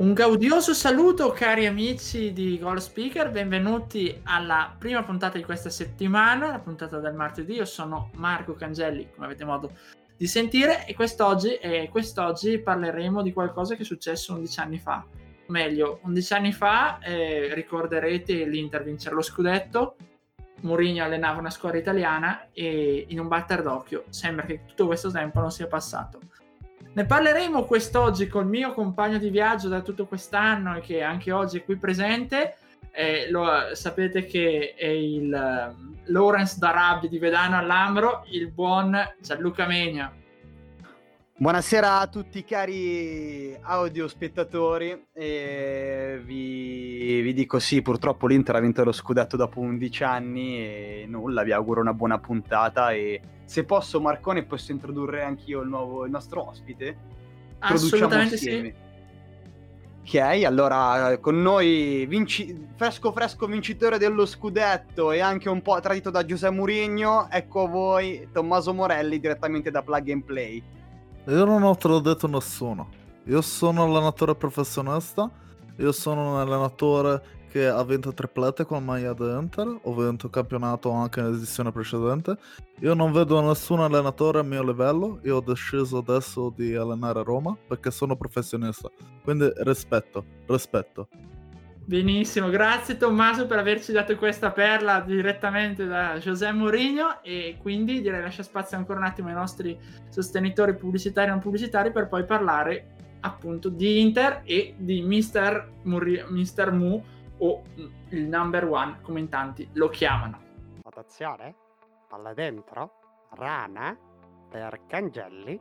Un gaudioso saluto cari amici di Goal Speaker, benvenuti alla prima puntata di questa settimana, la puntata del martedì. Io sono Marco Cangelli, come avete modo di sentire, e quest'oggi, e quest'oggi parleremo di qualcosa che è successo 11 anni fa. Meglio, 11 anni fa eh, ricorderete l'Inter vincere lo scudetto, Mourinho allenava una squadra italiana e in un batter d'occhio sembra che tutto questo tempo non sia passato. Ne parleremo quest'oggi col mio compagno di viaggio da tutto quest'anno e che anche oggi è qui presente. Eh, lo, sapete che è il um, Lawrence d'Arabia di Vedano all'Ambro, il buon Gianluca Megna. Buonasera a tutti cari audio spettatori, e vi, vi, dico sì, purtroppo l'Inter ha vinto lo scudetto dopo 11 anni e nulla, vi auguro una buona puntata e se posso Marcone posso introdurre anch'io il, nuovo, il nostro ospite? Assolutamente sì. Ok, allora con noi vinci- fresco fresco vincitore dello scudetto e anche un po' tradito da Giuseppe Mourinho, ecco voi Tommaso Morelli direttamente da Plug and Play. Io non ho tradito nessuno. Io sono allenatore professionista. Io sono un allenatore che ha vinto triplette con maglia Inter. Ho vinto campionato anche nell'edizione precedente. Io non vedo nessun allenatore a mio livello. Io ho deciso adesso di allenare a Roma perché sono professionista. Quindi rispetto, rispetto. Benissimo, grazie Tommaso per averci dato questa perla direttamente da José Mourinho e quindi direi lascia spazio ancora un attimo ai nostri sostenitori pubblicitari e non pubblicitari per poi parlare appunto di Inter e di Mr. Muri- Mr. Mu o il number one come in tanti lo chiamano. Attenzione, palla dentro, rana per Cangelli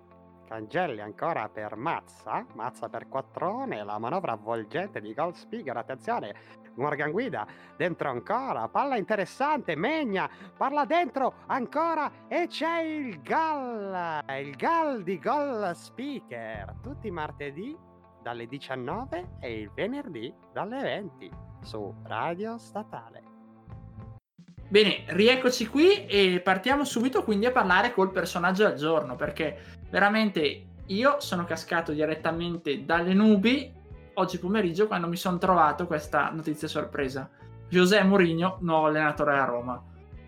Cangelli ancora per Mazza, Mazza per Quattrone, la manovra avvolgente di Gold Speaker, attenzione, Morgan Guida, dentro ancora, palla interessante, Megna, parla dentro ancora e c'è il gol, il gol di Gold Speaker, tutti i martedì dalle 19 e il venerdì dalle 20 su Radio Statale. Bene, rieccoci qui e partiamo subito quindi a parlare col personaggio del giorno perché veramente io sono cascato direttamente dalle nubi oggi pomeriggio quando mi sono trovato questa notizia sorpresa. José Mourinho, nuovo allenatore a Roma.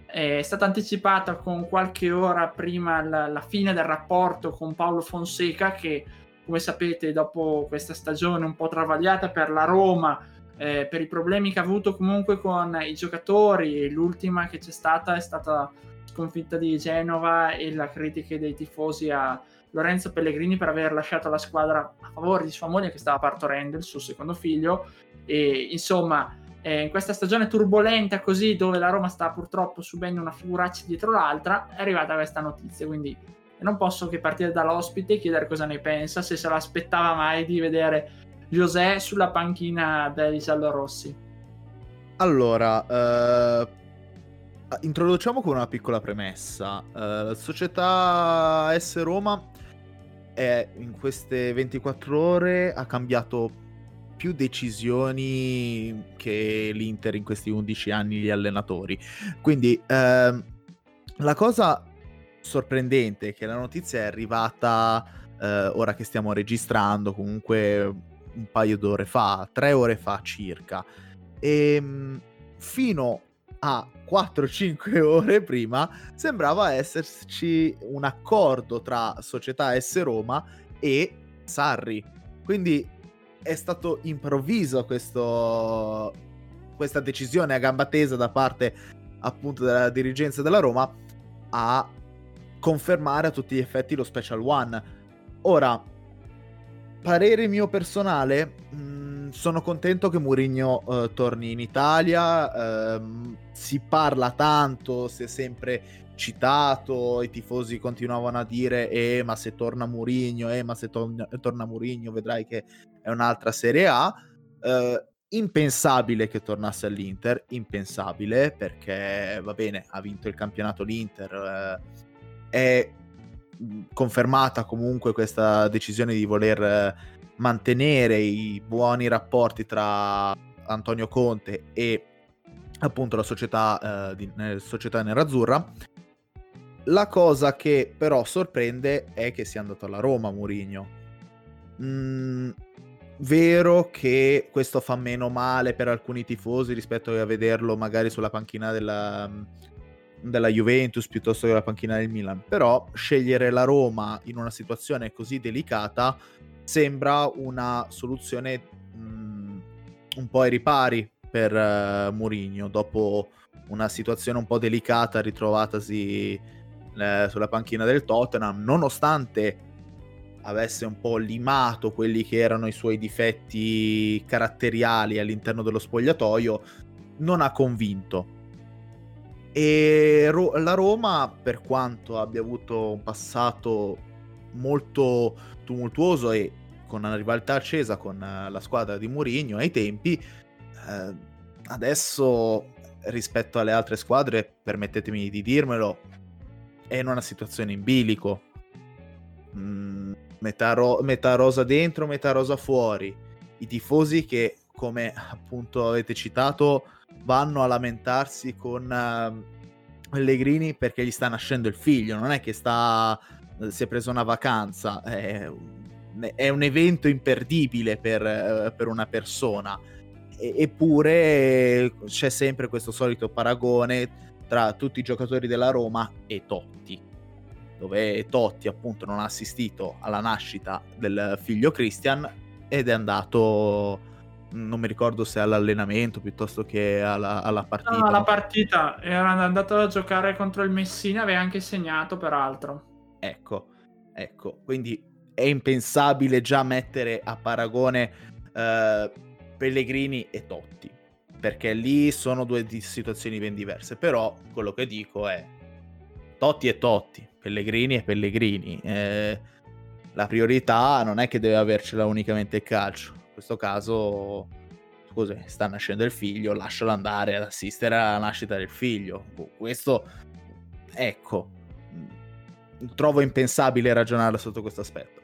È stata anticipata con qualche ora prima la, la fine del rapporto con Paolo Fonseca che, come sapete, dopo questa stagione un po' travagliata per la Roma, eh, per i problemi che ha avuto comunque con i giocatori, l'ultima che c'è stata è stata sconfitta di Genova e la critica dei tifosi a Lorenzo Pellegrini per aver lasciato la squadra a favore di sua moglie che stava partorendo il suo secondo figlio. E insomma eh, in questa stagione turbolenta così dove la Roma sta purtroppo subendo una figuraccia dietro l'altra è arrivata questa notizia. Quindi non posso che partire dall'ospite e chiedere cosa ne pensa se se l'aspettava mai di vedere José sulla panchina dei giallorossi allora eh, introduciamo con una piccola premessa eh, la società S Roma è, in queste 24 ore ha cambiato più decisioni che l'Inter in questi 11 anni gli allenatori. Quindi ehm, la cosa sorprendente è che la notizia è arrivata eh, ora che stiamo registrando, comunque un paio d'ore fa, tre ore fa circa. E ehm, fino a 4-5 ore prima sembrava esserci un accordo tra società S Roma e Sarri. Quindi è stato improvviso questo, questa decisione a gamba tesa da parte appunto della dirigenza della Roma a confermare a tutti gli effetti lo Special One. Ora, parere mio personale, mh, mm, sono contento che Mourinho uh, torni in Italia. Uh, si parla tanto, si è sempre citato, i tifosi continuavano a dire eh ma se torna Mourinho, eh ma se to- torna Mourinho vedrai che è un'altra Serie A. Uh, impensabile che tornasse all'Inter, impensabile perché va bene, ha vinto il campionato l'Inter, eh, è confermata comunque questa decisione di voler eh, mantenere i buoni rapporti tra Antonio Conte e appunto la società, eh, di, società nerazzurra. La cosa che però sorprende è che sia andato alla Roma Mourinho. Mm, vero che questo fa meno male per alcuni tifosi rispetto a vederlo magari sulla panchina della, della Juventus piuttosto che la panchina del Milan, però scegliere la Roma in una situazione così delicata sembra una soluzione mh, mm, un po' ai ripari per uh, Mourinho dopo una situazione un po' delicata ritrovatasi eh, sulla panchina del Tottenham, nonostante avesse un po' limato quelli che erano i suoi difetti caratteriali all'interno dello spogliatoio, non ha convinto. E Ro- la Roma, per quanto abbia avuto un passato molto tumultuoso e con una rivalità accesa con la squadra di Mourinho ai tempi, eh, adesso rispetto alle altre squadre, permettetemi di dirmelo, è in una situazione in bilico. Mm, metà, ro- metà rosa dentro, metà rosa fuori. I tifosi che, come appunto avete citato, vanno a lamentarsi con uh, Pellegrini perché gli sta nascendo il figlio, non è che sta, si è preso una vacanza, è, è un evento imperdibile per, uh, per una persona. E, eppure c'è sempre questo solito paragone tra tutti i giocatori della Roma e Totti dove Totti appunto non ha assistito alla nascita del figlio Christian ed è andato non mi ricordo se all'allenamento piuttosto che alla, alla partita. No, alla partita era andato a giocare contro il Messina, aveva anche segnato peraltro. Ecco, ecco, quindi è impensabile già mettere a paragone eh, Pellegrini e Totti, perché lì sono due situazioni ben diverse, però quello che dico è Totti e Totti, Pellegrini e Pellegrini. Eh, la priorità non è che deve avercela unicamente il calcio. Questo caso, scusi, sta nascendo il figlio, lascialo andare ad assistere alla nascita del figlio. Boh, questo, ecco, mm, trovo impensabile ragionarla sotto questo aspetto.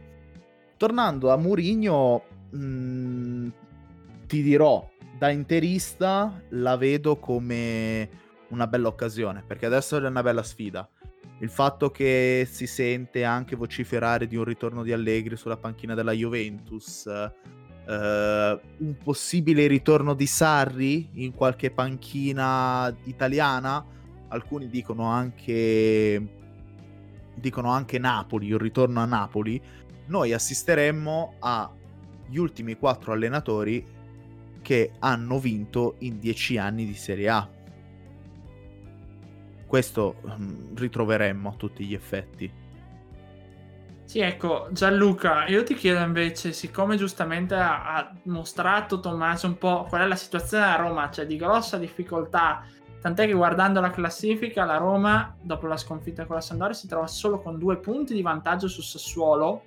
Tornando a Murigno, mm, ti dirò, da interista la vedo come una bella occasione, perché adesso è una bella sfida il fatto che si sente anche vociferare di un ritorno di Allegri sulla panchina della Juventus, eh, un possibile ritorno di Sarri in qualche panchina italiana, alcuni dicono anche dicono anche Napoli, un ritorno a Napoli, noi assisteremmo agli ultimi quattro allenatori che hanno vinto in dieci anni di Serie A. Questo um, ritroveremmo a tutti gli effetti. Sì, ecco, Gianluca, io ti chiedo invece, siccome giustamente ha, ha mostrato Tommaso un po' qual è la situazione a Roma, cioè di grossa difficoltà, tant'è che guardando la classifica la Roma, dopo la sconfitta con la Sandoria, si trova solo con due punti di vantaggio su Sassuolo,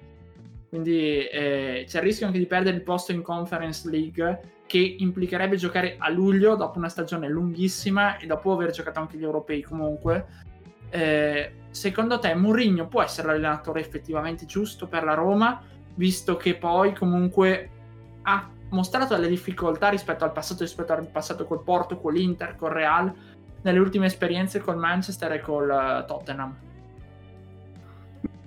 quindi eh, c'è il rischio anche di perdere il posto in Conference League che implicherebbe giocare a luglio dopo una stagione lunghissima e dopo aver giocato anche gli europei comunque. Eh, secondo te Mourinho può essere l'allenatore effettivamente giusto per la Roma, visto che poi comunque ha mostrato delle difficoltà rispetto al passato, rispetto al passato col Porto, con l'Inter, col Real, nelle ultime esperienze col Manchester e col uh, Tottenham?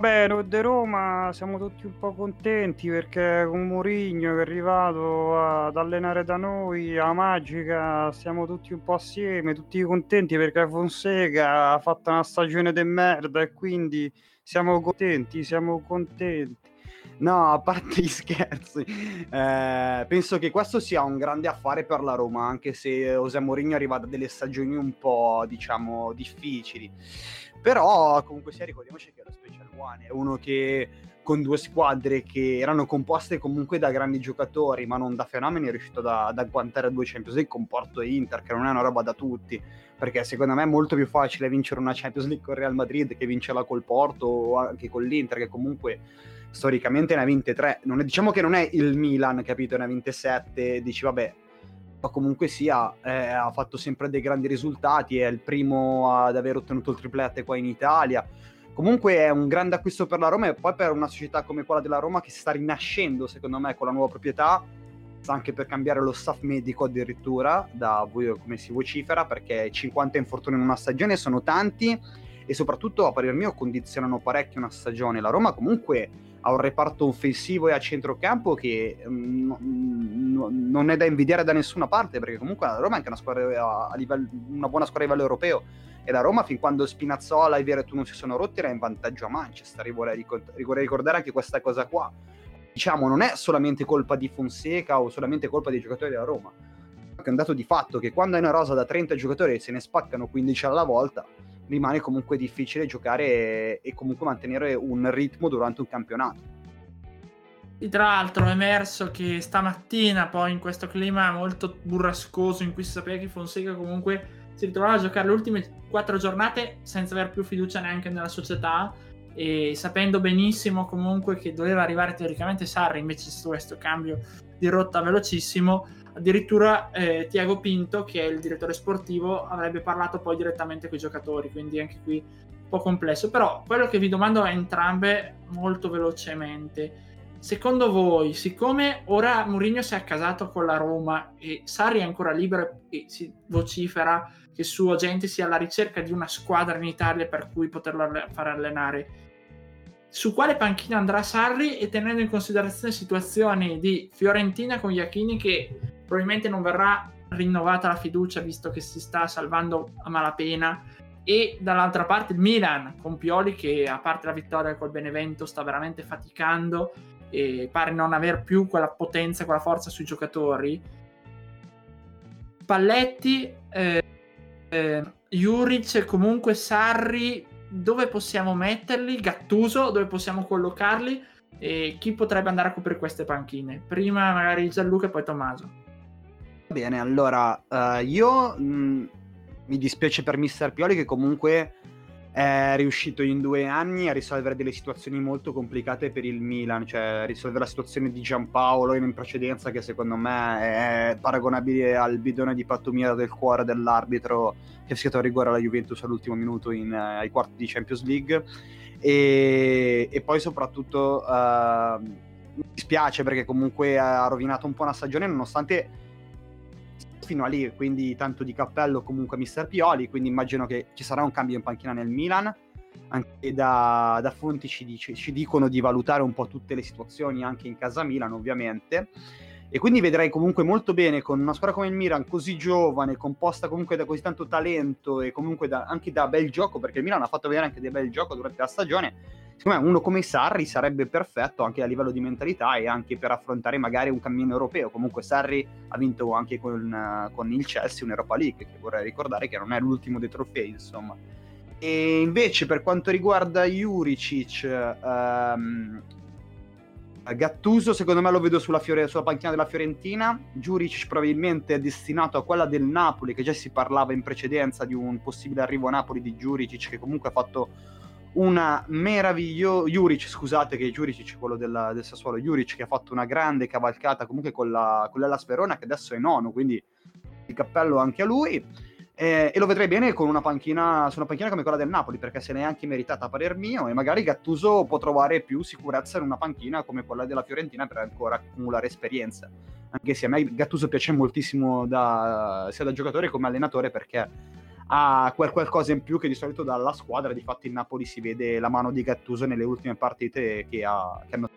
Beh, noi di Roma siamo tutti un po' contenti perché con Mourinho che è arrivato ad allenare da noi a Magica stiamo tutti un po' assieme, tutti contenti perché Fonseca ha fatto una stagione di merda e quindi siamo contenti, siamo contenti. No, a parte gli scherzi, eh, penso che questo sia un grande affare per la Roma, anche se José Mourinho arriva da delle stagioni un po', diciamo, difficili. Però comunque sia ricordiamoci che lo One uno che con due squadre che erano composte comunque da grandi giocatori ma non da fenomeni è riuscito ad, ad agguantare due Champions League con Porto e Inter che non è una roba da tutti. Perché secondo me è molto più facile vincere una Champions League con Real Madrid che vincerla col Porto o anche con l'Inter che comunque storicamente ne ha vinte tre. È, diciamo che non è il Milan capito? Ne ha vinte sette dici vabbè comunque sia, eh, ha fatto sempre dei grandi risultati, è il primo ad aver ottenuto il triplete qua in Italia. Comunque è un grande acquisto per la Roma e poi per una società come quella della Roma che sta rinascendo, secondo me, con la nuova proprietà, anche per cambiare lo staff medico addirittura, da come si vocifera, perché 50 infortuni in una stagione sono tanti e soprattutto a parer mio condizionano parecchio una stagione. La Roma comunque ha un reparto offensivo e a centrocampo che mm, mm, non è da invidiare da nessuna parte, perché comunque la Roma è anche una, squadra a livello, una buona squadra a livello europeo. E la Roma, fin quando Spinazzola e Veretù non si sono rotti, era in vantaggio a Manchester. Vorrei, vorrei ricordare anche questa cosa qua. Diciamo, non è solamente colpa di Fonseca o solamente colpa dei giocatori della Roma. È un dato di fatto che quando hai una rosa da 30 giocatori e se ne spaccano 15 alla volta, rimane comunque difficile giocare e, e comunque mantenere un ritmo durante un campionato. Tra l'altro è emerso che stamattina, poi in questo clima molto burrascoso in cui si sapeva che Fonseca comunque si ritrovava a giocare le ultime quattro giornate senza aver più fiducia neanche nella società e sapendo benissimo comunque che doveva arrivare teoricamente Sarri invece su questo cambio di rotta velocissimo addirittura eh, Tiago Pinto che è il direttore sportivo avrebbe parlato poi direttamente con i giocatori quindi anche qui un po' complesso. Però quello che vi domando a entrambe molto velocemente. Secondo voi siccome ora Mourinho si è accasato con la Roma e Sarri è ancora libero e si vocifera che il suo agente sia alla ricerca di una squadra in Italia per cui poterlo fare allenare su quale panchina andrà Sarri? E tenendo in considerazione situazioni di Fiorentina con Iachini che probabilmente non verrà rinnovata la fiducia visto che si sta salvando a malapena. E dall'altra parte il Milan con Pioli che a parte la vittoria col Benevento sta veramente faticando e pare non aver più quella potenza, quella forza sui giocatori. Palletti eh, eh, Juric comunque Sarri dove possiamo metterli? Gattuso dove possiamo collocarli? E chi potrebbe andare a coprire queste panchine? Prima magari Gianluca e poi Tommaso Bene, allora uh, io mh, mm, mi dispiace per Mister Pioli che comunque è riuscito in due anni a risolvere delle situazioni molto complicate per il Milan, cioè risolvere la situazione di Giampaolo in precedenza che secondo me è paragonabile al bidone di pattumia del cuore dell'arbitro che ha fischiato a rigore alla Juventus all'ultimo minuto in, uh, ai quarti di Champions League. E, e poi soprattutto uh, mi dispiace perché comunque ha rovinato un po' una stagione nonostante fino a lì, quindi tanto di cappello comunque Mister Pioli, quindi immagino che ci sarà un cambio in panchina nel Milan. Anche da, da fonti ci, dice, ci, dicono di valutare un po' tutte le situazioni anche in casa Milan, ovviamente. E quindi vedrei comunque molto bene con una squadra come il Milan, così giovane, composta comunque da così tanto talento e comunque da, anche da bel gioco, perché il Milan ha fatto vedere anche dei bel gioco durante la stagione secondo me uno come Sarri sarebbe perfetto anche a livello di mentalità e anche per affrontare magari un cammino europeo. Comunque Sarri ha vinto anche con, con il Chelsea un'Europa League, che vorrei ricordare che non è l'ultimo dei trofei, insomma. E invece per quanto riguarda Juricic, um, Gattuso secondo me lo vedo sulla, fiore, sulla panchina della Fiorentina, Juricic probabilmente è destinato a quella del Napoli, che già si parlava in precedenza di un possibile arrivo a Napoli di Juricic, che comunque ha fatto una meravigliosa Juric, scusate che Juric è quello della, del Sassuolo, Juric che ha fatto una grande cavalcata comunque con, la, con l'Ellas Verona che adesso è nono, quindi il cappello anche a lui. Eh, e lo vedrei bene con una panchina, su una panchina come quella del Napoli, perché se n'è anche meritata a parer mio e magari Gattuso può trovare più sicurezza in una panchina come quella della Fiorentina per ancora accumulare esperienza. Anche se a me Gattuso piace moltissimo da, sia da giocatore come allenatore perché ha quel qualcosa in più che di solito dalla squadra. Difatti in Napoli si vede la mano di Gattuso nelle ultime partite che, ha, che hanno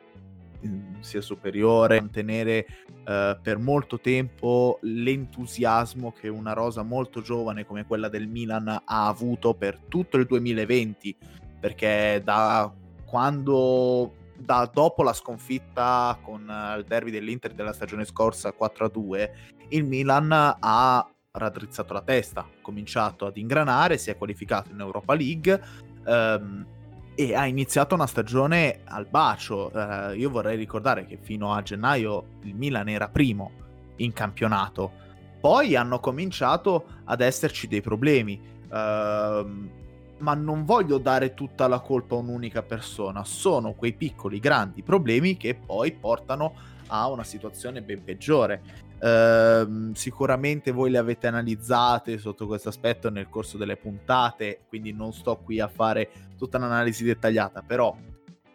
sia superiore, mantenere uh, per molto tempo l'entusiasmo che una rosa molto giovane come quella del Milan ha avuto per tutto il 2020, perché da quando da dopo la sconfitta con il derby dell'Inter della stagione scorsa 4-2, il Milan ha raddrizzato la testa, cominciato ad ingranare, si è qualificato in Europa League ehm, e ha iniziato una stagione al bacio. Eh, io vorrei ricordare che fino a gennaio il Milan era primo in campionato, poi hanno cominciato ad esserci dei problemi. Ehm, ma non voglio dare tutta la colpa a un'unica persona, sono quei piccoli grandi problemi che poi portano a una situazione ben peggiore. Ehm, sicuramente voi le avete analizzate sotto questo aspetto nel corso delle puntate, quindi non sto qui a fare tutta un'analisi dettagliata, però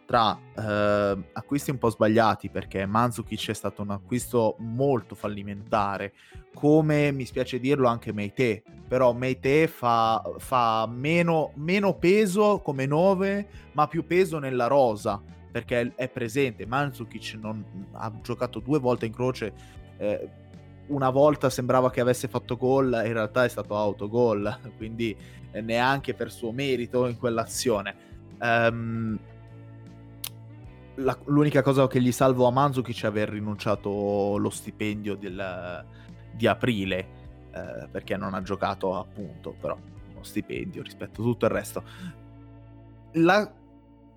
tra eh, acquisti un po' sbagliati perché Manzukic è stato un acquisto molto fallimentare come mi spiace dirlo anche Meite però Meite fa, fa meno, meno, peso come 9 ma più peso nella rosa perché è presente. Manzukic non, ha giocato due volte in croce eh, una volta sembrava che avesse fatto gol in realtà è stato autogol quindi eh, neanche per suo merito in quell'azione. Um, la, l'unica cosa che gli salvo a Manzukic è aver rinunciato lo stipendio del, di aprile eh, perché non ha giocato appunto però uno stipendio rispetto a tutto il resto. La,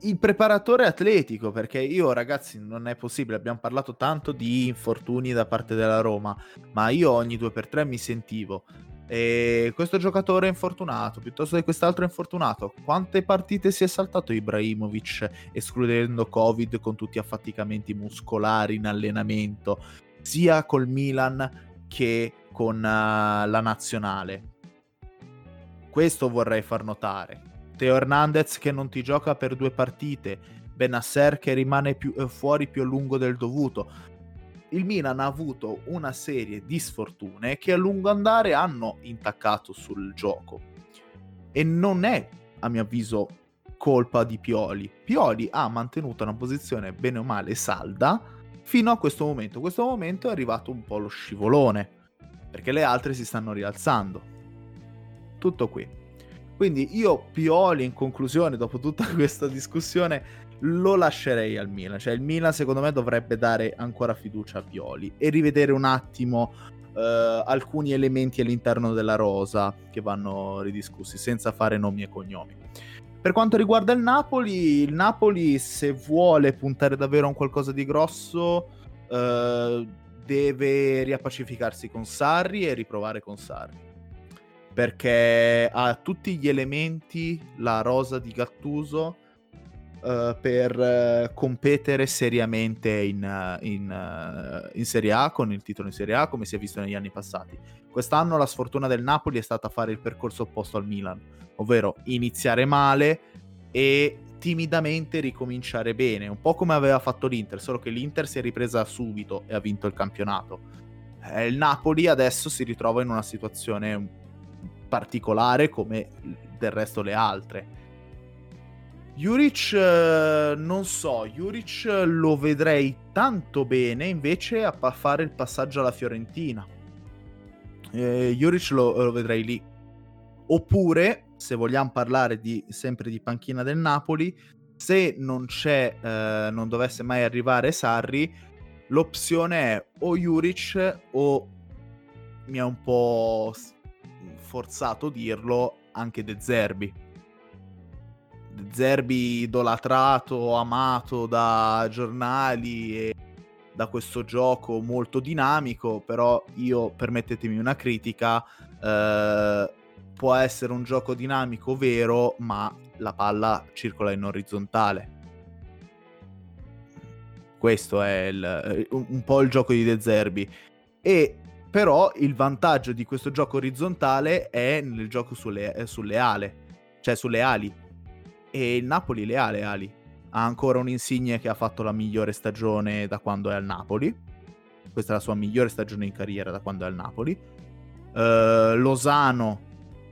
il preparatore atletico perché io ragazzi non è possibile abbiamo parlato tanto di infortuni da parte della Roma ma io ogni due per tre mi sentivo e questo giocatore è infortunato, piuttosto di quest'altro è infortunato. Quante partite si è saltato Ibrahimovic escludendo Covid con tutti gli affaticamenti muscolari in allenamento, sia col Milan che con uh, la nazionale? Questo vorrei far notare. Teo Hernandez che non ti gioca per due partite, Benasser che rimane più, eh, fuori più a lungo del dovuto il Milan ha avuto una serie di sfortune che a lungo andare hanno intaccato sul gioco. E non è, a mio avviso, colpa di Pioli. Pioli ha mantenuto una posizione bene o male salda fino a questo momento. Questo momento è arrivato un po' lo scivolone, perché le altre si stanno rialzando. Tutto qui. Quindi io Pioli in conclusione, dopo tutta questa discussione, lo lascerei al Milan. Cioè, il Milan, secondo me, dovrebbe dare ancora fiducia a Pioli e rivedere un attimo uh, alcuni elementi all'interno della rosa che vanno ridiscussi, senza fare nomi e cognomi. Per quanto riguarda il Napoli, il Napoli, se vuole puntare davvero a un qualcosa di grosso, uh, deve riappacificarsi con Sarri e riprovare con Sarri. Perché ha tutti gli elementi, la rosa di Gattuso, uh, per uh, competere seriamente in, uh, in, in, Serie A, con il titolo in Serie A, come si è visto negli anni passati. Quest'anno la sfortuna del Napoli è stata fare il percorso opposto al Milan, ovvero iniziare male e timidamente ricominciare bene, un po' come aveva fatto l'Inter, solo che l'Inter si è ripresa subito e ha vinto il campionato. Il Napoli adesso si ritrova in una situazione particolare come del resto le altre Juric eh, non so, Juric lo vedrei tanto bene invece a fare il passaggio alla Fiorentina. Eh, Juric lo, lo, vedrei lì. Oppure, se vogliamo parlare di, sempre di panchina del Napoli, se non c'è, eh, non dovesse mai arrivare Sarri, l'opzione è o Juric o mi è un po' forzato dirlo anche De Zerbi Zerbi idolatrato, amato da giornali e da questo gioco molto dinamico, però io permettetemi una critica, eh, può essere un gioco dinamico vero, ma la palla circola in orizzontale. Questo è il, un po' il gioco di De Zerbi. E però il vantaggio di questo gioco orizzontale è nel gioco sulle, sulle ale, cioè sulle ali e il Napoli le ha le ali. Ha ancora un Insigne che ha fatto la migliore stagione da quando è al Napoli. Questa è la sua migliore stagione in carriera da quando è al Napoli. Uh, Lozano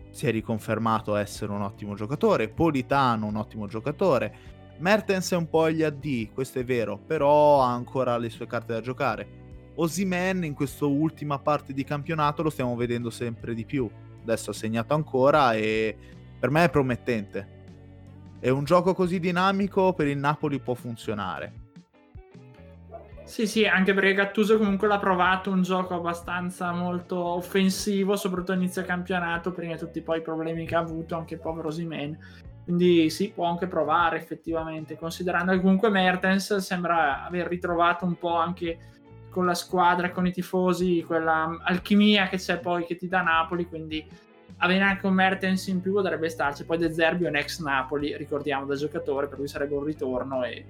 si è riconfermato essere un ottimo giocatore. Politano un ottimo giocatore. Mertens è un po' agli AD, questo è vero, però ha ancora le sue carte da giocare. Osimen in questa ultima parte di campionato lo stiamo vedendo sempre di più. Adesso ha segnato ancora e per me è promettente. E un gioco così dinamico per il Napoli può funzionare. Sì, sì, anche perché Gattuso comunque l'ha provato un gioco abbastanza molto offensivo, soprattutto inizio campionato, prima di tutti poi i problemi che ha avuto anche povero Simen. Quindi sì, può anche provare effettivamente, considerando che comunque Mertens sembra aver ritrovato un po' anche con la squadra, con i tifosi, quella alchimia che c'è poi che ti dà Napoli, quindi avere anche un Mertens in più potrebbe starci. Poi De Zerbi è un ex Napoli, ricordiamo, da giocatore, per lui sarebbe un ritorno e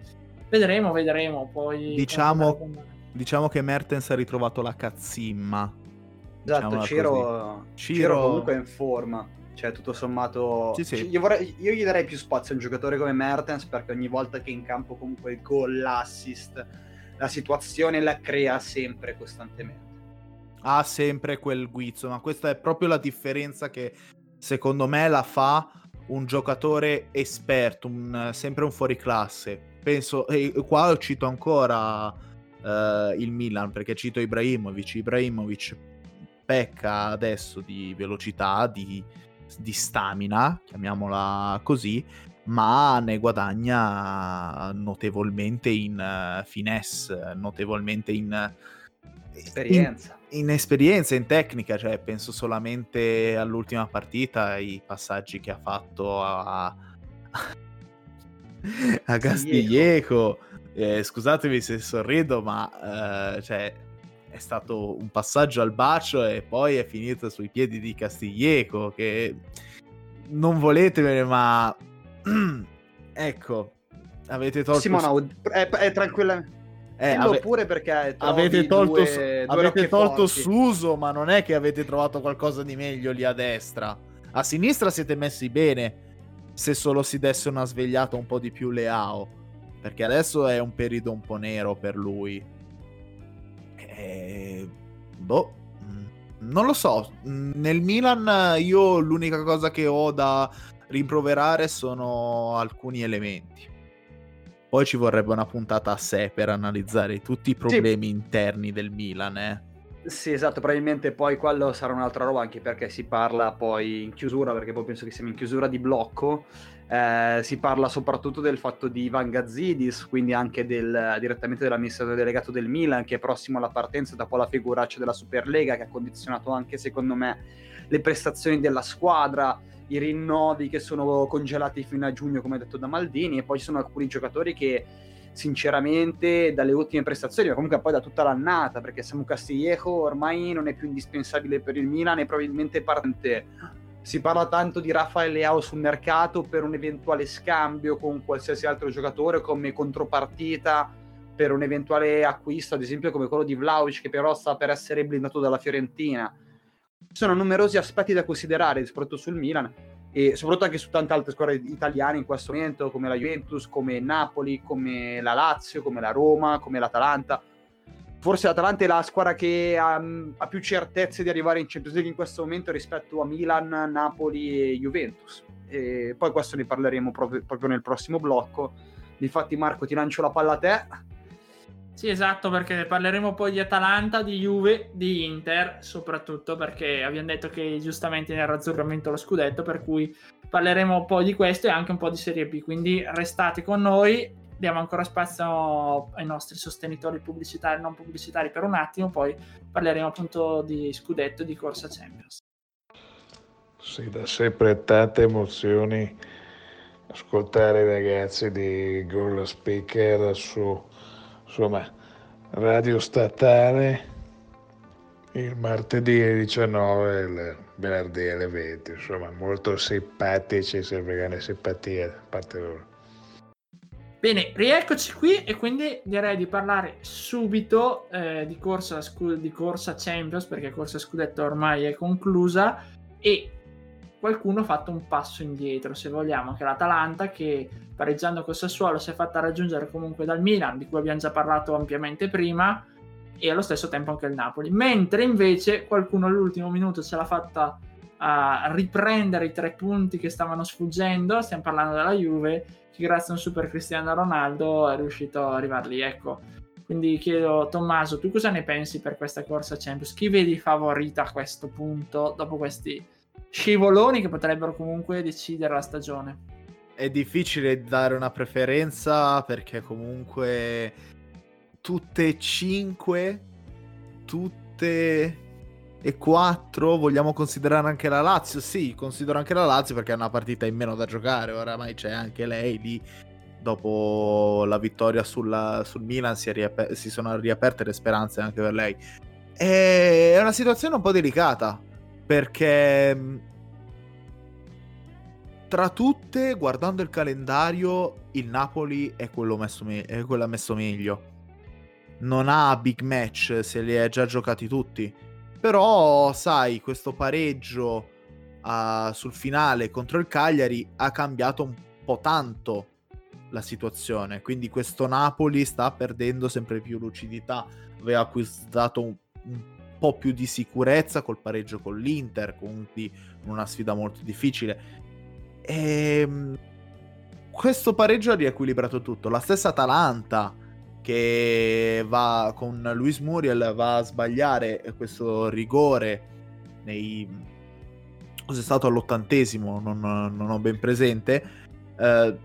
vedremo, vedremo. Poi diciamo, diciamo che Mertens ha ritrovato la cazzimma. Esatto, Ciro. Ciro... Ciro- comunque è in forma. Cioè, tutto sommato... Sì, sì. Io, vorrei- io gli darei più spazio a un giocatore come Mertens perché ogni volta che è in campo comunque il gol, l'assist, la situazione la crea sempre costantemente. ha sempre quel guizzo, ma questa è proprio la differenza che secondo me la fa un giocatore esperto, un- sempre un fuoriclasse. Penso, e qua cito ancora eh, il Milan perché cito Ibrahimovic. Ibrahimovic pecca adesso di velocità, di, di stamina, chiamiamola così, ma ne guadagna notevolmente in eh, finesse, notevolmente in Esperienza. in, in esperienza, in tecnica, cioè penso solamente all'ultima partita, ai passaggi che ha fatto a, a Castiglieco. Eh, scusatemi se sorrido, ma eh, cioè, è stato un passaggio al bacio e poi è finito sui piedi di Castiglieco, che non voletevene, ma ecco, avete tolto... Simona, è, è tranquilla. eh, ave- pure perché avete tolto, due, due avete tolto. Suso, ma non è che avete trovato qualcosa di meglio lì a destra. A sinistra siete messi bene. Se solo si desse una svegliata un po' di più Leao. Perché adesso è un periodo un po' nero per lui. Eh, boh. mm, Non lo so. Nel Milan io l'unica cosa che ho da rimproverare sono alcuni elementi. Poi ci vorrebbe una puntata a sé per analizzare tutti i problemi interni del Milan, eh. Sì, esatto, probabilmente poi quello sarà un'altra roba anche perché si parla poi in chiusura, perché poi penso che siamo in chiusura di blocco, eh, si parla soprattutto del fatto di Ivan Gazzidis, quindi anche del, direttamente dell'amministratore delegato del Milan che è prossimo alla partenza dopo la figuraccia della Superlega che ha condizionato anche secondo me le prestazioni della squadra, i rinnovi che sono congelati fino a giugno come detto da Maldini e poi ci sono alcuni giocatori che sinceramente dalle ultime prestazioni, ma comunque poi da tutta l'annata, perché Samu Castillejo ormai non è più indispensabile per il Milan e probabilmente parte. Si parla tanto di Raffaele Leao sul mercato per un eventuale scambio con qualsiasi altro giocatore come contropartita per un eventuale acquisto, ad esempio come quello di Vlaovic che però sta per essere blindato dalla Fiorentina. Ci sono numerosi aspetti da considerare, soprattutto sul Milan e soprattutto anche su tante altre squadre italiane in questo momento, come la Juventus, come Napoli, come la Lazio, come la Roma, come l'Atalanta. Forse l'Atalanta è la squadra che ha, ha più certezze di arrivare in Champions League in questo momento rispetto a Milan, Napoli e Juventus. E poi questo ne parleremo proprio, proprio nel prossimo blocco. Infatti, Marco, ti lancio la palla a te. Sì, esatto, perché parleremo poi di Atalanta, di Juve, di Inter, soprattutto perché abbiamo detto che giustamente nel vinto lo scudetto, per cui parleremo poi di questo e anche un po' di Serie B, quindi restate con noi, diamo ancora spazio ai nostri sostenitori pubblicitari e non pubblicitari per un attimo, poi parleremo appunto di scudetto e di corsa Champions. Sì, da sempre tante emozioni ascoltare i ragazzi di Goal Speaker su insomma, radio statale il martedì alle 19 e il venerdì alle 20, insomma, molto simpatici, sempre grande simpatia da parte loro. Bene, rieccoci qui e quindi direi di parlare subito eh, di, corsa, scu- di corsa Champions perché corsa scudetto ormai è conclusa e qualcuno ha fatto un passo indietro, se vogliamo, che l'Atalanta che pareggiando col Sassuolo si è fatta raggiungere comunque dal Milan, di cui abbiamo già parlato ampiamente prima, e allo stesso tempo anche il Napoli. Mentre invece qualcuno all'ultimo minuto ce l'ha fatta a riprendere i tre punti che stavano sfuggendo, stiamo parlando della Juve, che grazie a un super Cristiano Ronaldo è riuscito ad arrivare lì, ecco. Quindi chiedo, Tommaso, tu cosa ne pensi per questa corsa Champions? Chi vedi favorita a questo punto, dopo questi scivoloni che potrebbero comunque decidere la stagione? È difficile dare una preferenza perché comunque tutte e cinque, tutte e quattro, vogliamo considerare anche la Lazio? Sì, considero anche la Lazio perché è una partita in meno da giocare, oramai c'è anche lei lì. Dopo la vittoria sulla, sul Milan si, riaper- si sono riaperte le speranze anche per lei. È una situazione un po' delicata perché tra tutte, guardando il calendario, il Napoli è quello messo, me- è quello messo meglio. non ha big match, se li è già giocati tutti. Però, sai, questo pareggio uh, sul finale contro il Cagliari ha cambiato un po' tanto la situazione. Quindi questo Napoli sta perdendo sempre più lucidità. Aveva acquistato un, un po' più di sicurezza col pareggio con l'Inter, quindi una sfida molto difficile. E ehm, questo pareggio ha riequilibrato tutto. La stessa Atalanta che va con Luis Muriel va a sbagliare questo rigore nei cos'è stato all'ottantesimo non, non ho ben presente eh,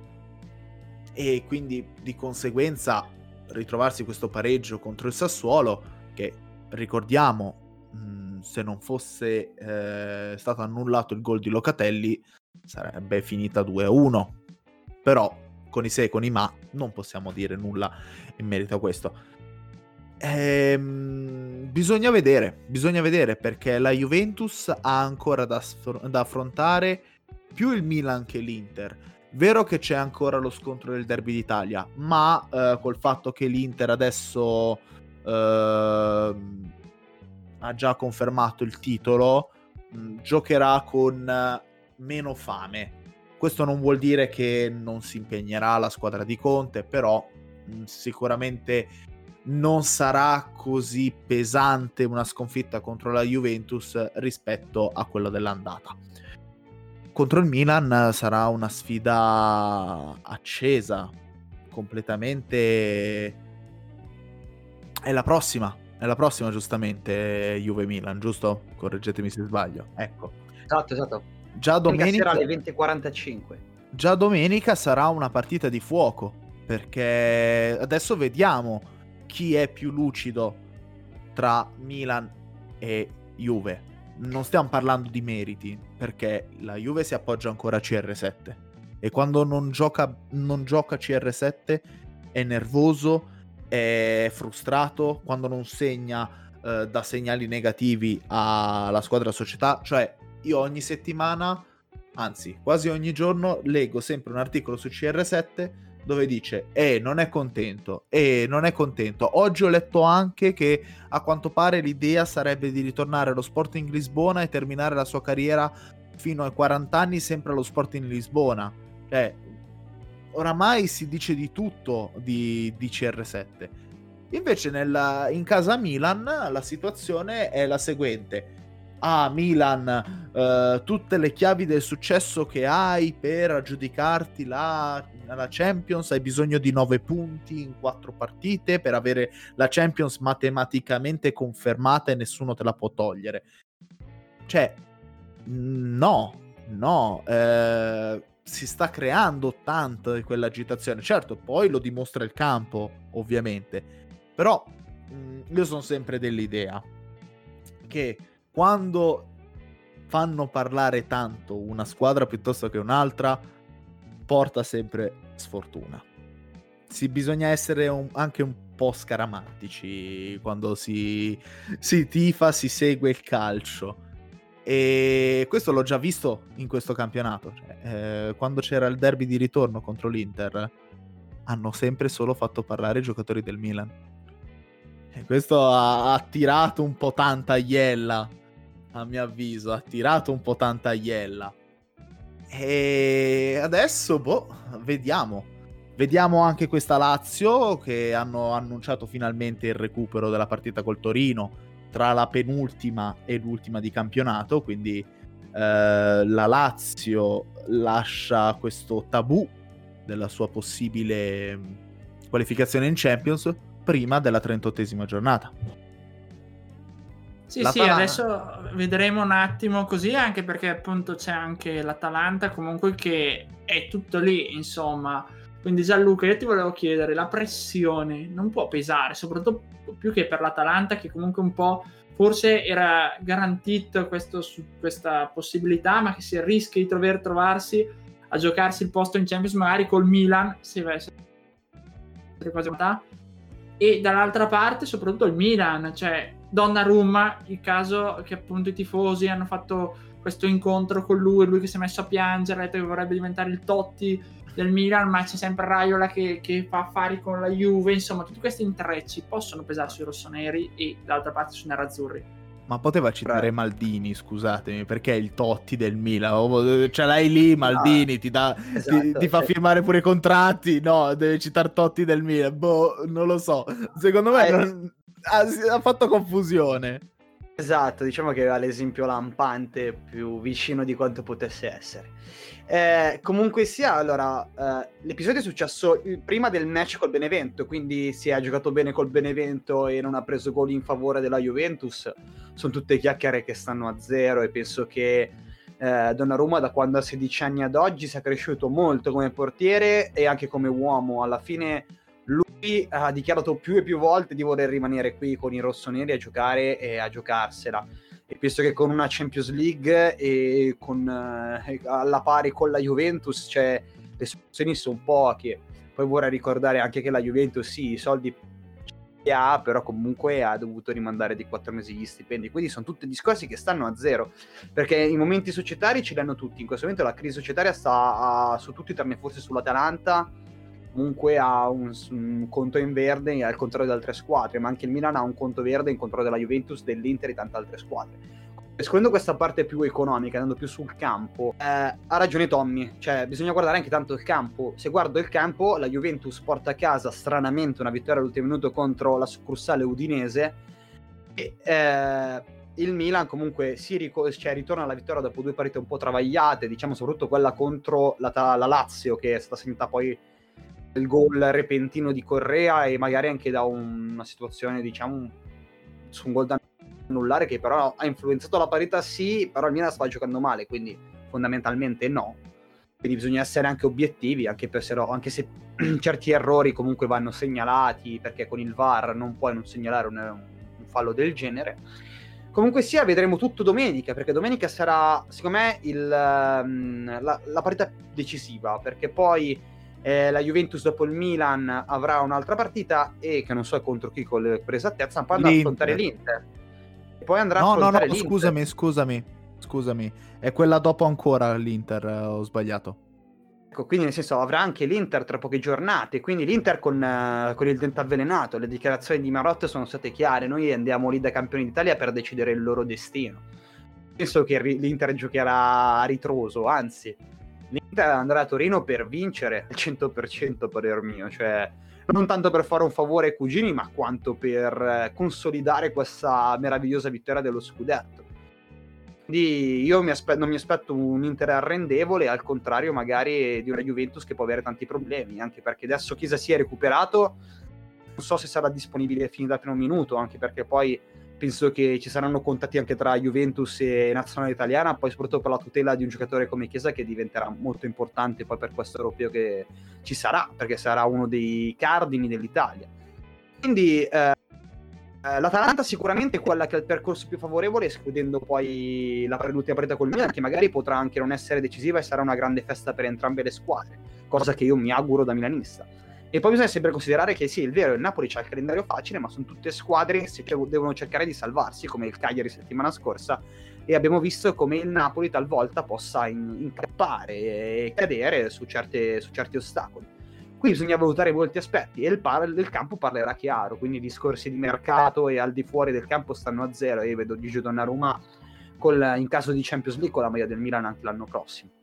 e quindi di conseguenza ritrovarsi questo pareggio contro il Sassuolo ricordiamo mh, se non fosse eh, stato annullato il gol di Locatelli sarebbe finita 2-1 però con i se e con i ma non possiamo dire nulla in merito a questo. Ehm, bisogna vedere, bisogna vedere perché la Juventus ha ancora da, da affrontare più il Milan che l'Inter. Vero che c'è ancora lo scontro del derby d'Italia, ma eh, col fatto che l'Inter adesso eh, ha già confermato il titolo, mh, giocherà con meno fame questo non vuol dire che non si impegnerà la squadra di Conte, però mh, sicuramente non sarà così pesante una sconfitta contro la Juventus rispetto a quella dell'andata. Contro il Milan sarà una sfida accesa, completamente... È la prossima, è la prossima giustamente Juve-Milan, giusto? Correggetemi se sbaglio. Ecco. Esatto, esatto già domenica, alle 20.45. Già domenica sarà una partita di fuoco, perché adesso vediamo chi è più lucido tra Milan e Juve. Non stiamo parlando di meriti, perché la Juve si appoggia ancora a CR7 e quando non gioca, non gioca CR7 è nervoso, è frustrato, quando non segna eh, dà segnali negativi alla squadra società, cioè io ogni settimana, anzi quasi ogni giorno, leggo sempre un articolo su CR7 dove dice eh non è contento, eh non è contento. Oggi ho letto anche che a quanto pare l'idea sarebbe di ritornare allo Sporting Lisbona e terminare la sua carriera fino ai 40 anni sempre allo Sporting Lisbona. Cioè, oramai si dice di tutto di, di CR7. Invece nella, in casa Milan la situazione è la seguente ah Milan, uh, tutte le chiavi del successo che hai per aggiudicarti la, la, Champions, hai bisogno di 9 punti in 4 partite per avere la Champions matematicamente confermata e nessuno te la può togliere. Cioè, no, no, eh, si sta creando tanto di quell'agitazione. Certo, poi lo dimostra il campo, ovviamente, però mm, io sono sempre dell'idea che quando fanno parlare tanto una squadra piuttosto che un'altra, porta sempre sfortuna. Si, bisogna essere un, anche un po' scaramantici quando si, si tifa, si segue il calcio. E questo l'ho già visto in questo campionato. Cioè, eh, quando c'era il derby di ritorno contro l'Inter, hanno sempre solo fatto parlare i giocatori del Milan. E questo ha, ha tirato un po' tanta iella a mio avviso, ha tirato un po' tanta iella. E adesso, boh, vediamo. Vediamo anche questa Lazio che hanno annunciato finalmente il recupero della partita col Torino tra la penultima e l'ultima di campionato, quindi eh, la Lazio lascia questo tabù della sua possibile mm, qualificazione in Champions prima della 38esima giornata. Sì, sì, adesso vedremo un attimo così, anche perché appunto c'è anche l'Atalanta comunque che è tutto lì, insomma. Quindi Gianluca, io ti volevo chiedere, la pressione non può pesare, soprattutto più che per l'Atalanta che comunque un po' forse era garantito questo, questa possibilità, ma che si rischia di dover trovarsi a giocarsi il posto in Champions magari col Milan, se quasi metà, e dall'altra parte soprattutto il Milan, cioè Donnarumma, il caso che appunto i tifosi hanno fatto questo incontro con lui, lui che si è messo a piangere, ha detto che vorrebbe diventare il Totti del Milan, ma c'è sempre Raiola che, che fa affari con la Juve, insomma tutti questi intrecci possono pesare sui rossoneri e dall'altra parte sui nerazzurri. Ma poteva citare Maldini, scusatemi, perché è il Totti del Milan. Ce l'hai lì, Maldini, no, ti, dà, esatto, ti, ti, fa sì. firmare pure i contratti. No, deve citare Totti del Milan. Boh, non lo so. Secondo me non... ha, ha fatto confusione. Esatto, diciamo che aveva l'esempio lampante più vicino di quanto potesse essere. Eh, comunque sia, allora, eh, l'episodio è successo prima del match col Benevento, quindi si è giocato bene col Benevento e non ha preso gol in favore della Juventus. Sono tutte chiacchiere che stanno a zero e penso che eh, Donnarumma da quando ha 16 anni ad oggi sia cresciuto molto come portiere e anche come uomo. Alla fine lui ha dichiarato più e più volte di voler rimanere qui con i rossoneri a giocare e a giocarsela. E penso che con una Champions League e con, eh, alla pari con la Juventus cioè, le soluzioni sono poche. Poi vorrei ricordare anche che la Juventus sì i soldi ha però comunque ha dovuto rimandare di quattro mesi gli stipendi. Quindi sono tutti discorsi che stanno a zero perché i momenti societari ce li hanno tutti. In questo momento la crisi societaria sta a, su tutti tranne forse sull'Atalanta comunque ha un, un, conto in verde al contrario di altre squadre, ma anche il Milan ha un conto verde in controllo della Juventus, dell'Inter e tante altre squadre. Escludendo questa parte più economica, andando più sul campo, eh, ha ragione Tommy, cioè bisogna guardare anche tanto il campo. Se guardo il campo, la Juventus porta a casa stranamente una vittoria all'ultimo minuto contro la succursale udinese e eh, il Milan comunque si ric- cioè, ritorna alla vittoria dopo due partite un po' travagliate, diciamo soprattutto quella contro la, la Lazio che è stata segnata poi il gol repentino di Correa e magari anche da un, una situazione, diciamo, su un gol da annullare che però ha influenzato la parità sì, però il Milan sta giocando male, quindi fondamentalmente no. Quindi bisogna essere anche obiettivi, anche, per, anche se certi errori comunque vanno segnalati, perché con il VAR non puoi non segnalare un, un fallo del genere. Comunque sia, vedremo tutto domenica, perché domenica sarà, secondo me, il, um, la, la partita decisiva, perché poi eh, la Juventus dopo il Milan avrà un'altra partita e che non so contro chi con l'esattezza, poi andrà a affrontare l'Inter. E poi andrà no, a affrontare no, no, l'Inter. scusami, scusami, scusami. È quella dopo ancora l'Inter, eh, ho sbagliato. Ecco, quindi nel senso avrà anche l'Inter tra poche giornate, quindi l'Inter con, uh, con il dente avvelenato, le dichiarazioni di Marotte sono state chiare, noi andiamo lì da campioni d'Italia per decidere il loro destino. Penso che l'Inter giocherà a ritroso, anzi, l'Inter andrà a Torino per vincere al 100% parer mio, cioè non tanto per fare un favore ai cugini, ma quanto per eh, consolidare questa meravigliosa vittoria dello scudetto. Quindi io mi aspe- non mi aspetto un Inter arrendevole, al contrario magari di una Juventus che può avere tanti problemi, anche perché adesso Chiesa si è recuperato, non so se sarà disponibile fin dal primo minuto, anche perché poi penso che ci saranno contatti anche tra Juventus e nazionale italiana, poi soprattutto per la tutela di un giocatore come Chiesa che diventerà molto importante poi per questo europeo che ci sarà, perché sarà uno dei cardini dell'Italia. Quindi eh, eh l'Atalanta sicuramente è quella che ha il percorso più favorevole, escludendo poi la, l'ultima partita col Milan, che magari potrà anche non essere decisiva e sarà una grande festa per entrambe le squadre, cosa che io mi auguro da milanista e poi bisogna sempre considerare che sì, è vero, il Napoli c'ha il calendario facile, ma sono tutte squadre che devono cercare di salvarsi, come il Cagliari settimana scorsa, e abbiamo visto come il Napoli talvolta possa in- incappare e cadere su, certe, su, certi ostacoli. Qui bisogna valutare molti aspetti e il, par- il, campo parlerà chiaro, quindi discorsi di mercato e al di fuori del campo stanno a zero. Io vedo Gigio Donnarumma col, in caso di Champions League con la maglia del Milan anche l'anno prossimo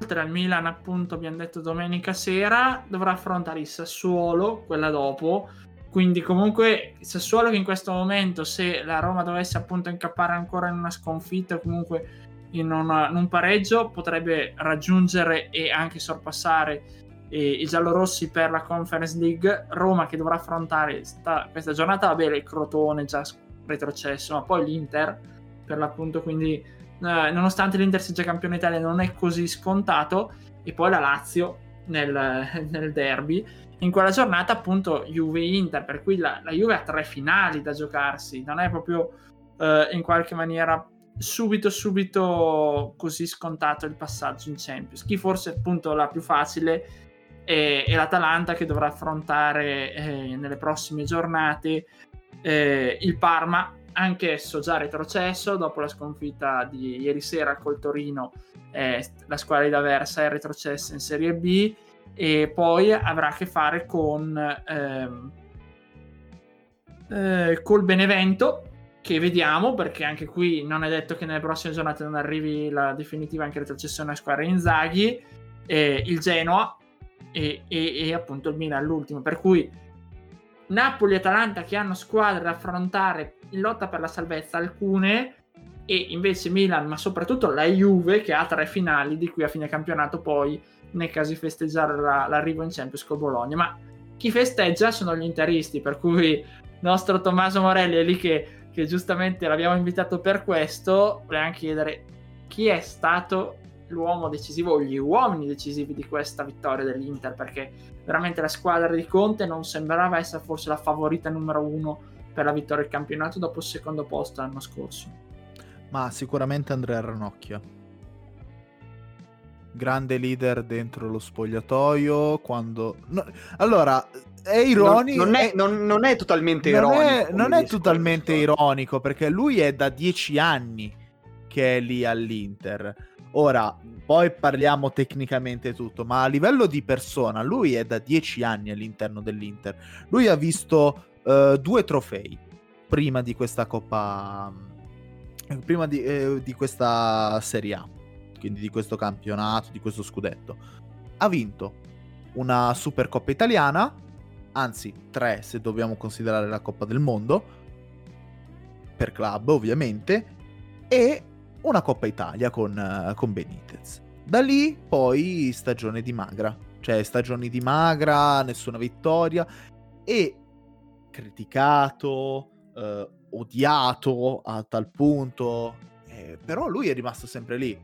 oltre al Milan, appunto, abbiamo detto domenica sera, dovrà affrontare il Sassuolo, quella dopo. Quindi, comunque, il Sassuolo che in questo momento, se la Roma dovesse appunto incappare ancora in una sconfitta o comunque in, una, in, un pareggio, potrebbe raggiungere e anche sorpassare eh, i giallorossi per la Conference League. Roma che dovrà affrontare sta, questa giornata, va bene, il Crotone già retrocesso, ma poi l'Inter per l'appunto, quindi eh, nonostante l'Inter sia già campione Italia non è così scontato. E poi la Lazio nel, nel derby. In quella giornata appunto Juve-Inter per cui la, la, Juve ha tre finali da giocarsi. Non è proprio eh, in qualche maniera subito subito così scontato il passaggio in Champions. Chi forse appunto la più facile è, è l'Atalanta che dovrà affrontare eh, nelle prossime giornate eh, il Parma anch'esso già retrocesso dopo la sconfitta di ieri sera col Torino, eh, la squadra di D'Aversa è retrocessa in Serie B e poi avrà a che fare con ehm, eh, col Benevento che vediamo perché anche qui non è detto che nelle prossime giornate non arrivi la definitiva anche retrocessione a squadra Inzaghi eh, il Genoa e, e, e, appunto il Milan l'ultimo per cui Napoli e Atalanta che hanno squadre da affrontare in lotta per la salvezza alcune e invece Milan ma soprattutto la Juve che ha tre finali di cui a fine campionato poi nei casi festeggiare la, l'arrivo in Champions con Bologna ma chi festeggia sono gli interisti per cui nostro Tommaso Morelli è lì che, che giustamente l'abbiamo invitato per questo. Volevo chiedere chi è stato l'uomo decisivo o gli uomini decisivi di questa vittoria dell'Inter perché veramente la squadra di Conte non sembrava essere forse la favorita numero uno per la vittoria del campionato dopo il secondo posto l'anno scorso. Ma sicuramente Andrea Ranocchia. Grande leader dentro lo spogliatoio. Quando. No... Allora, è ironico. Non, non, è, non, non, è, totalmente non ironico. È, non è totalmente ironico perché lui è da dieci anni che è lì all'Inter. Ora, poi parliamo tecnicamente tutto, ma a livello di persona, lui è da dieci anni all'interno dell'Inter. Lui ha visto uh, due trofei prima di questa Coppa. Prima di, eh, di questa Serie A, quindi di questo campionato, di questo scudetto. Ha vinto una Supercoppa italiana anzi tre se dobbiamo considerare la Coppa del Mondo, per club ovviamente, e una Coppa Italia con, uh, con Benitez. Da lì poi stagione di magra, cioè stagioni di magra, nessuna vittoria e criticato, uh, odiato a tal punto, eh, però lui è rimasto sempre lì.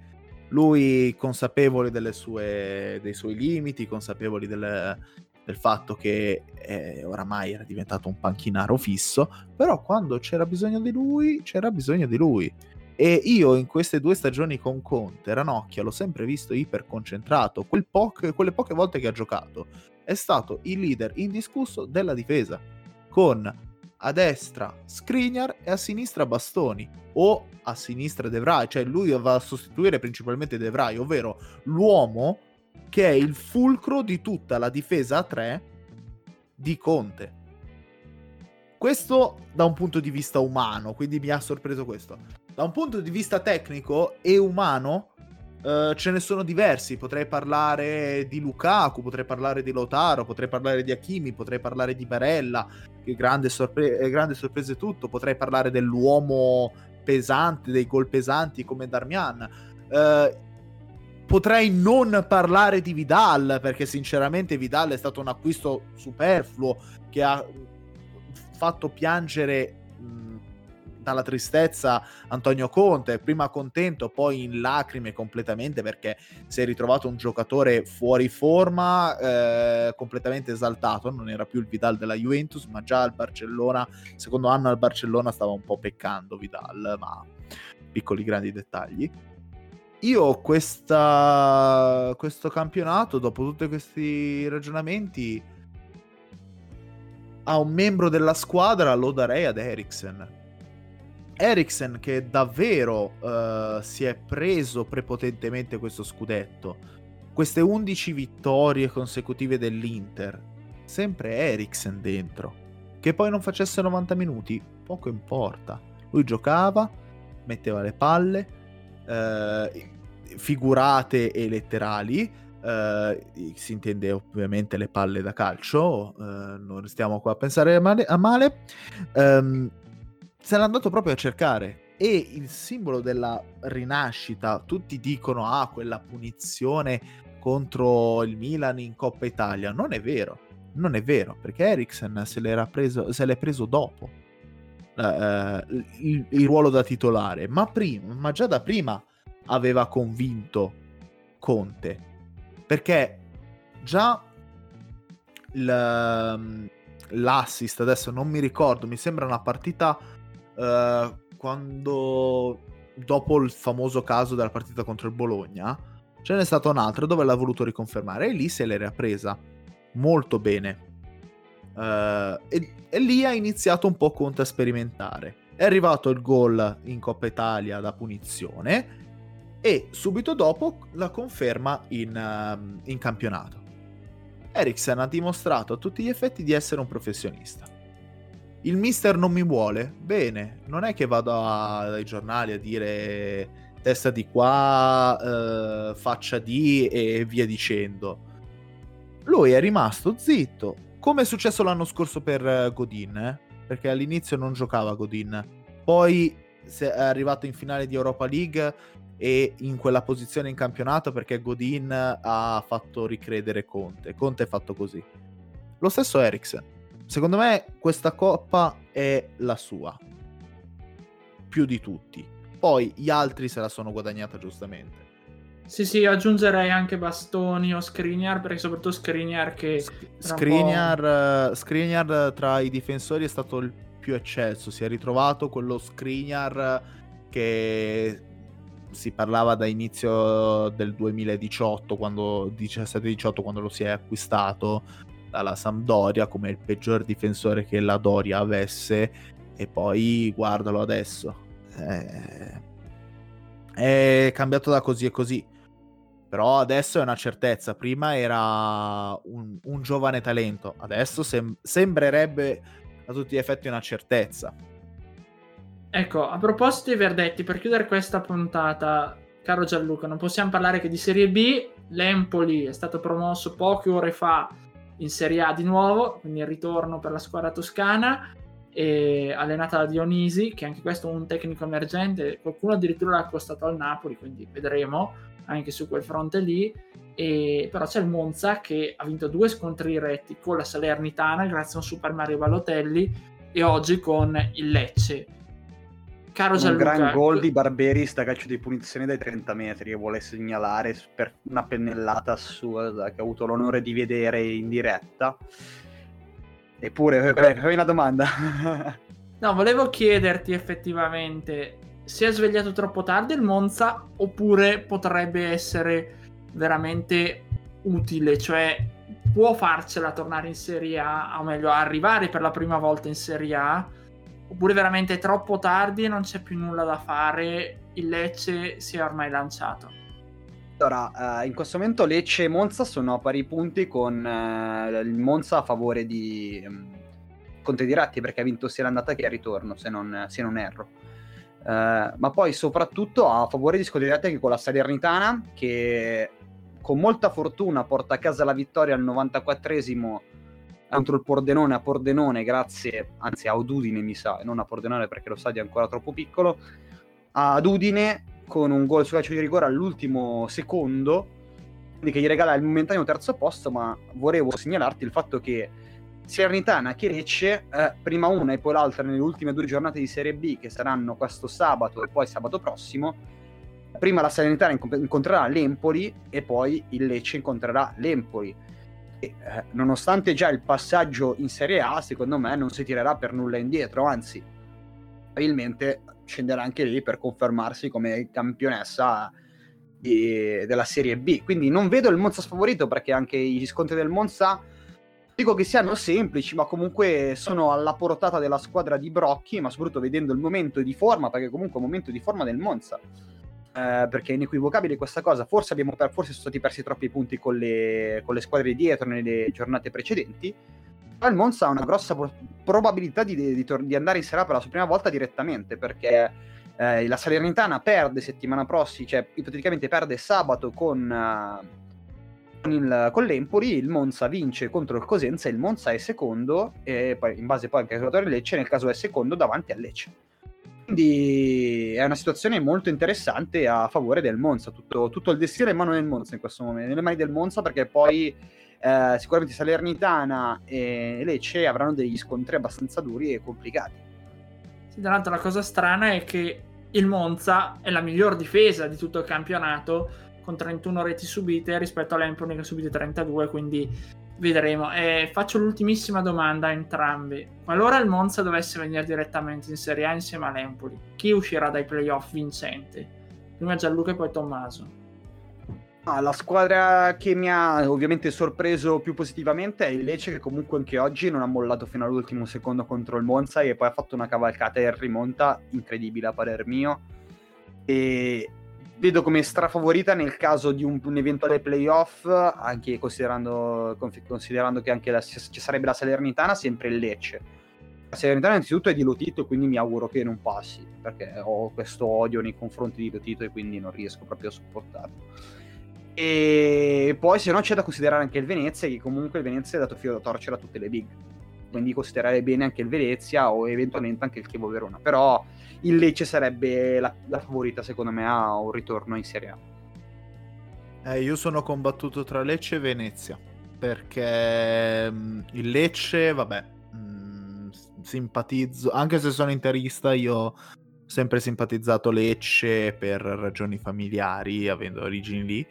Lui consapevole sue, dei suoi limiti, consapevoli delle, del fatto che eh, oramai era diventato un panchinaro fisso, però quando c'era bisogno di lui, c'era bisogno di lui. E io in queste due stagioni con Conte, Ranocchia, l'ho sempre visto iperconcentrato, quel po- quelle poche volte che ha giocato, è stato il leader indiscusso della difesa, con a destra Skriniar e a sinistra Bastoni, o a sinistra De Vrij, cioè lui va a sostituire principalmente De Vrij, ovvero l'uomo che è il fulcro di tutta la difesa a 3 di Conte. Questo da un punto di vista umano, quindi mi ha sorpreso questo. Da un punto di vista tecnico e umano, Uh, ce ne sono diversi. Potrei parlare di Lukaku, potrei parlare di Lotaro, potrei parlare di Hakimi, potrei parlare di Barella, che grande, sorpre- eh, grande sorpresa tutto. Potrei parlare dell'uomo pesante, dei gol pesanti come Darmian. Uh, potrei non parlare di Vidal perché sinceramente Vidal è stato un acquisto superfluo che ha fatto piangere mh, dalla tristezza Antonio Conte, prima contento, poi in lacrime completamente perché si è ritrovato un giocatore fuori forma, eh, completamente esaltato, non era più il Vidal della Juventus, ma già al Barcellona, secondo anno al Barcellona stava un po' peccando Vidal, ma piccoli grandi dettagli io questa, questo campionato, dopo tutti questi ragionamenti, a un membro della squadra lo darei ad Eriksen. Eriksen che davvero uh, si è preso prepotentemente questo scudetto. Queste 11 vittorie consecutive dell'Inter. Sempre Eriksen dentro. Che poi non facesse 90 minuti, poco importa. Lui giocava, metteva le palle, eh, figurate e letterali. Eh, si intende ovviamente le palle da calcio, eh, non stiamo qua a pensare a male. A male. Um, se l'è andato proprio a cercare. E il simbolo della rinascita, tutti dicono: ah, quella punizione contro il Milan in Coppa Italia. Non è vero, non è vero, perché Eriksen se, se l'è preso dopo uh, il, il, ruolo da titolare, ma, prima, ma già da prima aveva convinto Conte. Perché già l, l'assist, adesso non mi ricordo, mi sembra una partita uh, quando dopo il famoso caso della partita contro il Bologna, ce n'è stata un'altra dove l'ha voluto riconfermare e lì se l'era presa molto bene. Uh, e, e, lì ha iniziato un po' Conte a sperimentare. È arrivato il gol in Coppa Italia da punizione e subito dopo la conferma in, uh, in campionato. Eriksen ha dimostrato a tutti gli effetti di essere un professionista. Il mister non mi vuole? Bene, non è che vado a, dai giornali a dire testa di qua, eh, faccia di e via dicendo. Lui è rimasto zitto, come è successo l'anno scorso per eh, Godin, eh? perché all'inizio non giocava Godin, poi è arrivato in finale di Europa League e in quella posizione in campionato perché Godin ha fatto ricredere Conte. Conte è fatto così. Lo stesso Eriksen. Secondo me questa coppa è la sua. Più di tutti. Poi gli altri se la sono guadagnata giustamente. Sì, sì, aggiungerei anche Bastoni o Skriniar, perché soprattutto Skriniar che... Skriniar, Skriniar tra i difensori è stato il più eccesso, si è ritrovato quello Skriniar che si parlava da inizio del 2018, quando 17-18, quando lo si è acquistato dalla Sampdoria come il peggior difensore che la Doria avesse, e poi guardalo adesso. Eh, è cambiato da così e così. Però adesso è una certezza. Prima era un, un giovane talento, adesso sem- sembrerebbe a tutti gli effetti una certezza. Ecco, a proposito dei verdetti, per chiudere questa puntata, caro Gianluca, non possiamo parlare che di Serie B. L'Empoli è stato promosso poche ore fa in Serie A di nuovo, quindi il ritorno per la squadra toscana, allenata da Dionisi, che anche questo è un tecnico emergente, qualcuno addirittura l'ha accostato al Napoli, quindi vedremo anche su quel fronte lì. E, però c'è il Monza che ha vinto due scontri diretti con la Salernitana grazie a un Super Mario Balotelli e oggi con il Lecce Caro Gianluca, un gran gol di Barberis da calcio di punizione dai 30 metri che vuole segnalare per una pennellata assurda che ho avuto l'onore di vedere in diretta. Eppure, fai una domanda. no, volevo chiederti effettivamente si è svegliato troppo tardi il Monza oppure potrebbe essere veramente utile, cioè può farcela tornare in Serie A, o meglio arrivare per la prima volta in Serie A oppure veramente troppo tardi e non c'è più nulla da fare, il Lecce si è ormai lanciato. Allora, uh, in questo momento Lecce e Monza sono a pari punti con uh, il Monza a favore di um, Conte Diretti perché ha vinto sia l'andata che il ritorno, se non, se non erro. Uh, ma poi soprattutto a favore di Scodiretti anche con la Salernitana che con molta fortuna porta a casa la vittoria al 94esimo contro il Pordenone a Pordenone, grazie, anzi a Udine mi sa, e non a Pordenone perché lo stadio è ancora troppo piccolo, ad Udine con un gol su calcio di rigore all'ultimo secondo, quindi che gli regala il momentaneo terzo posto, ma volevo segnalarti il fatto che Salernitana che Lecce, eh, prima una e poi l'altra nelle ultime due giornate di Serie B che saranno questo sabato e poi sabato prossimo, prima la Salernitana incontrerà l'Empoli e poi il Lecce incontrerà l'Empoli eh, nonostante già il passaggio in Serie A, secondo me non si tirerà per nulla indietro, anzi, probabilmente scenderà anche lì per confermarsi come campionessa di, della Serie B. Quindi non vedo il Monza sfavorito perché anche gli scontri del Monza dico che siano semplici, ma comunque sono alla portata della squadra di Brocchi, ma soprattutto vedendo il momento di forma, perché comunque è un momento di forma del Monza eh, perché è inequivocabile questa cosa. Forse, abbiamo per, forse sono stati persi troppi punti con le, con le squadre dietro nelle giornate precedenti. Ma il Monza ha una grossa pro- probabilità di, di, di, andare in Serie per la sua prima volta direttamente perché eh, la Salernitana perde settimana prossima, cioè ipoteticamente perde sabato con. Uh, con, il, con, l'Empoli, il Monza vince contro il Cosenza, il Monza è secondo e poi in base poi anche al giocatore Lecce, nel caso è secondo davanti al Lecce. Quindi è una situazione molto interessante a favore del Monza. Tutto, tutto il destino è in mano del Monza in questo momento, nelle mani del Monza, perché poi eh, sicuramente Salernitana e Lecce avranno degli scontri abbastanza duri e complicati. Sì, tra l'altro la cosa strana è che il Monza è la miglior difesa di tutto il campionato con 31 reti subite rispetto all'Empoli che ha subite 32, quindi Vedremo. E faccio l'ultimissima domanda a entrambi. Qualora il Monza dovesse venire direttamente in Serie A insieme all'Empoli, chi uscirà dai playoff vincente? Prima Gianluca e poi Tommaso. Ah, la squadra che mi ha ovviamente sorpreso più positivamente è il Lecce che comunque anche oggi non ha mollato fino all'ultimo secondo contro il Monza e poi ha fatto una cavalcata e rimonta incredibile a parer mio e vedo come strafavorita nel caso di un, un eventuale playoff anche considerando, considerando che anche la, ci sarebbe la Salernitana sempre il Lecce la Salernitana innanzitutto è di Lotito quindi mi auguro che non passi perché ho questo odio nei confronti di Lotito e quindi non riesco proprio a sopportarlo e poi se no c'è da considerare anche il Venezia, che comunque il Venezia è dato filo da torcere a tutte le big. Quindi considerare bene anche il Venezia o eventualmente anche il Chievo Verona. Però il Lecce sarebbe la, la favorita secondo me a un ritorno in Serie A. Eh, io sono combattuto tra Lecce e Venezia. Perché mh, mm, il Lecce, vabbè, mh, mm, simpatizzo, anche se sono interista, io sempre simpatizzato Lecce per ragioni familiari, avendo origini lì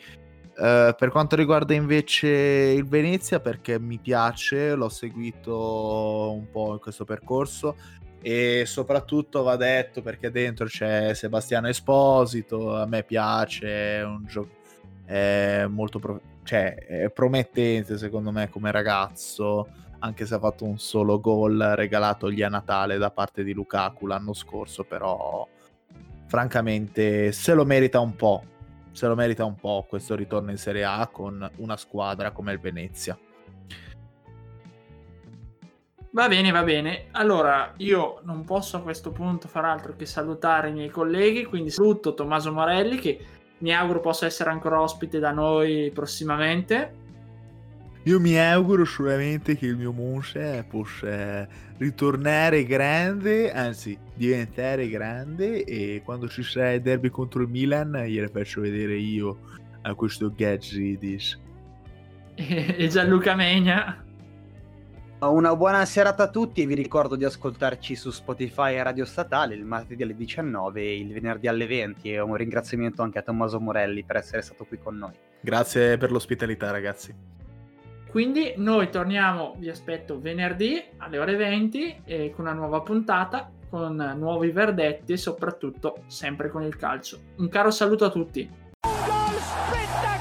Uh, per quanto riguarda invece il Venezia, perché mi piace, l'ho seguito un po' in questo percorso e soprattutto va detto perché dentro c'è Sebastiano Esposito, a me piace, è un gioco è molto pro- cioè, è promettente secondo me come ragazzo, anche se ha fatto un solo gol regalatogli a Natale da parte di Lukaku l'anno scorso, però francamente se lo merita un po' se lo merita un po' questo ritorno in Serie A con una squadra come il Venezia. Va bene, va bene. Allora, io non posso a questo punto far altro che salutare i miei colleghi, quindi saluto Tommaso Morelli che mi auguro possa essere ancora ospite da noi prossimamente. Io mi auguro solamente che il mio Monza possa ritornare grande, anzi diventare grande e quando ci sarà il derby contro il Milan gliele faccio vedere io a questo Gazzidis. E Gianluca Megna. Una buona serata a tutti e vi ricordo di ascoltarci su Spotify e Radio Statale il martedì alle 19 e il venerdì alle 20 e un ringraziamento anche a Tommaso Morelli per essere stato qui con noi. Grazie per l'ospitalità ragazzi. Quindi noi torniamo, vi aspetto venerdì alle ore 20 eh, con una nuova puntata, con nuovi verdetti e soprattutto sempre con il calcio. Un caro saluto a tutti. Un gol spettacolare,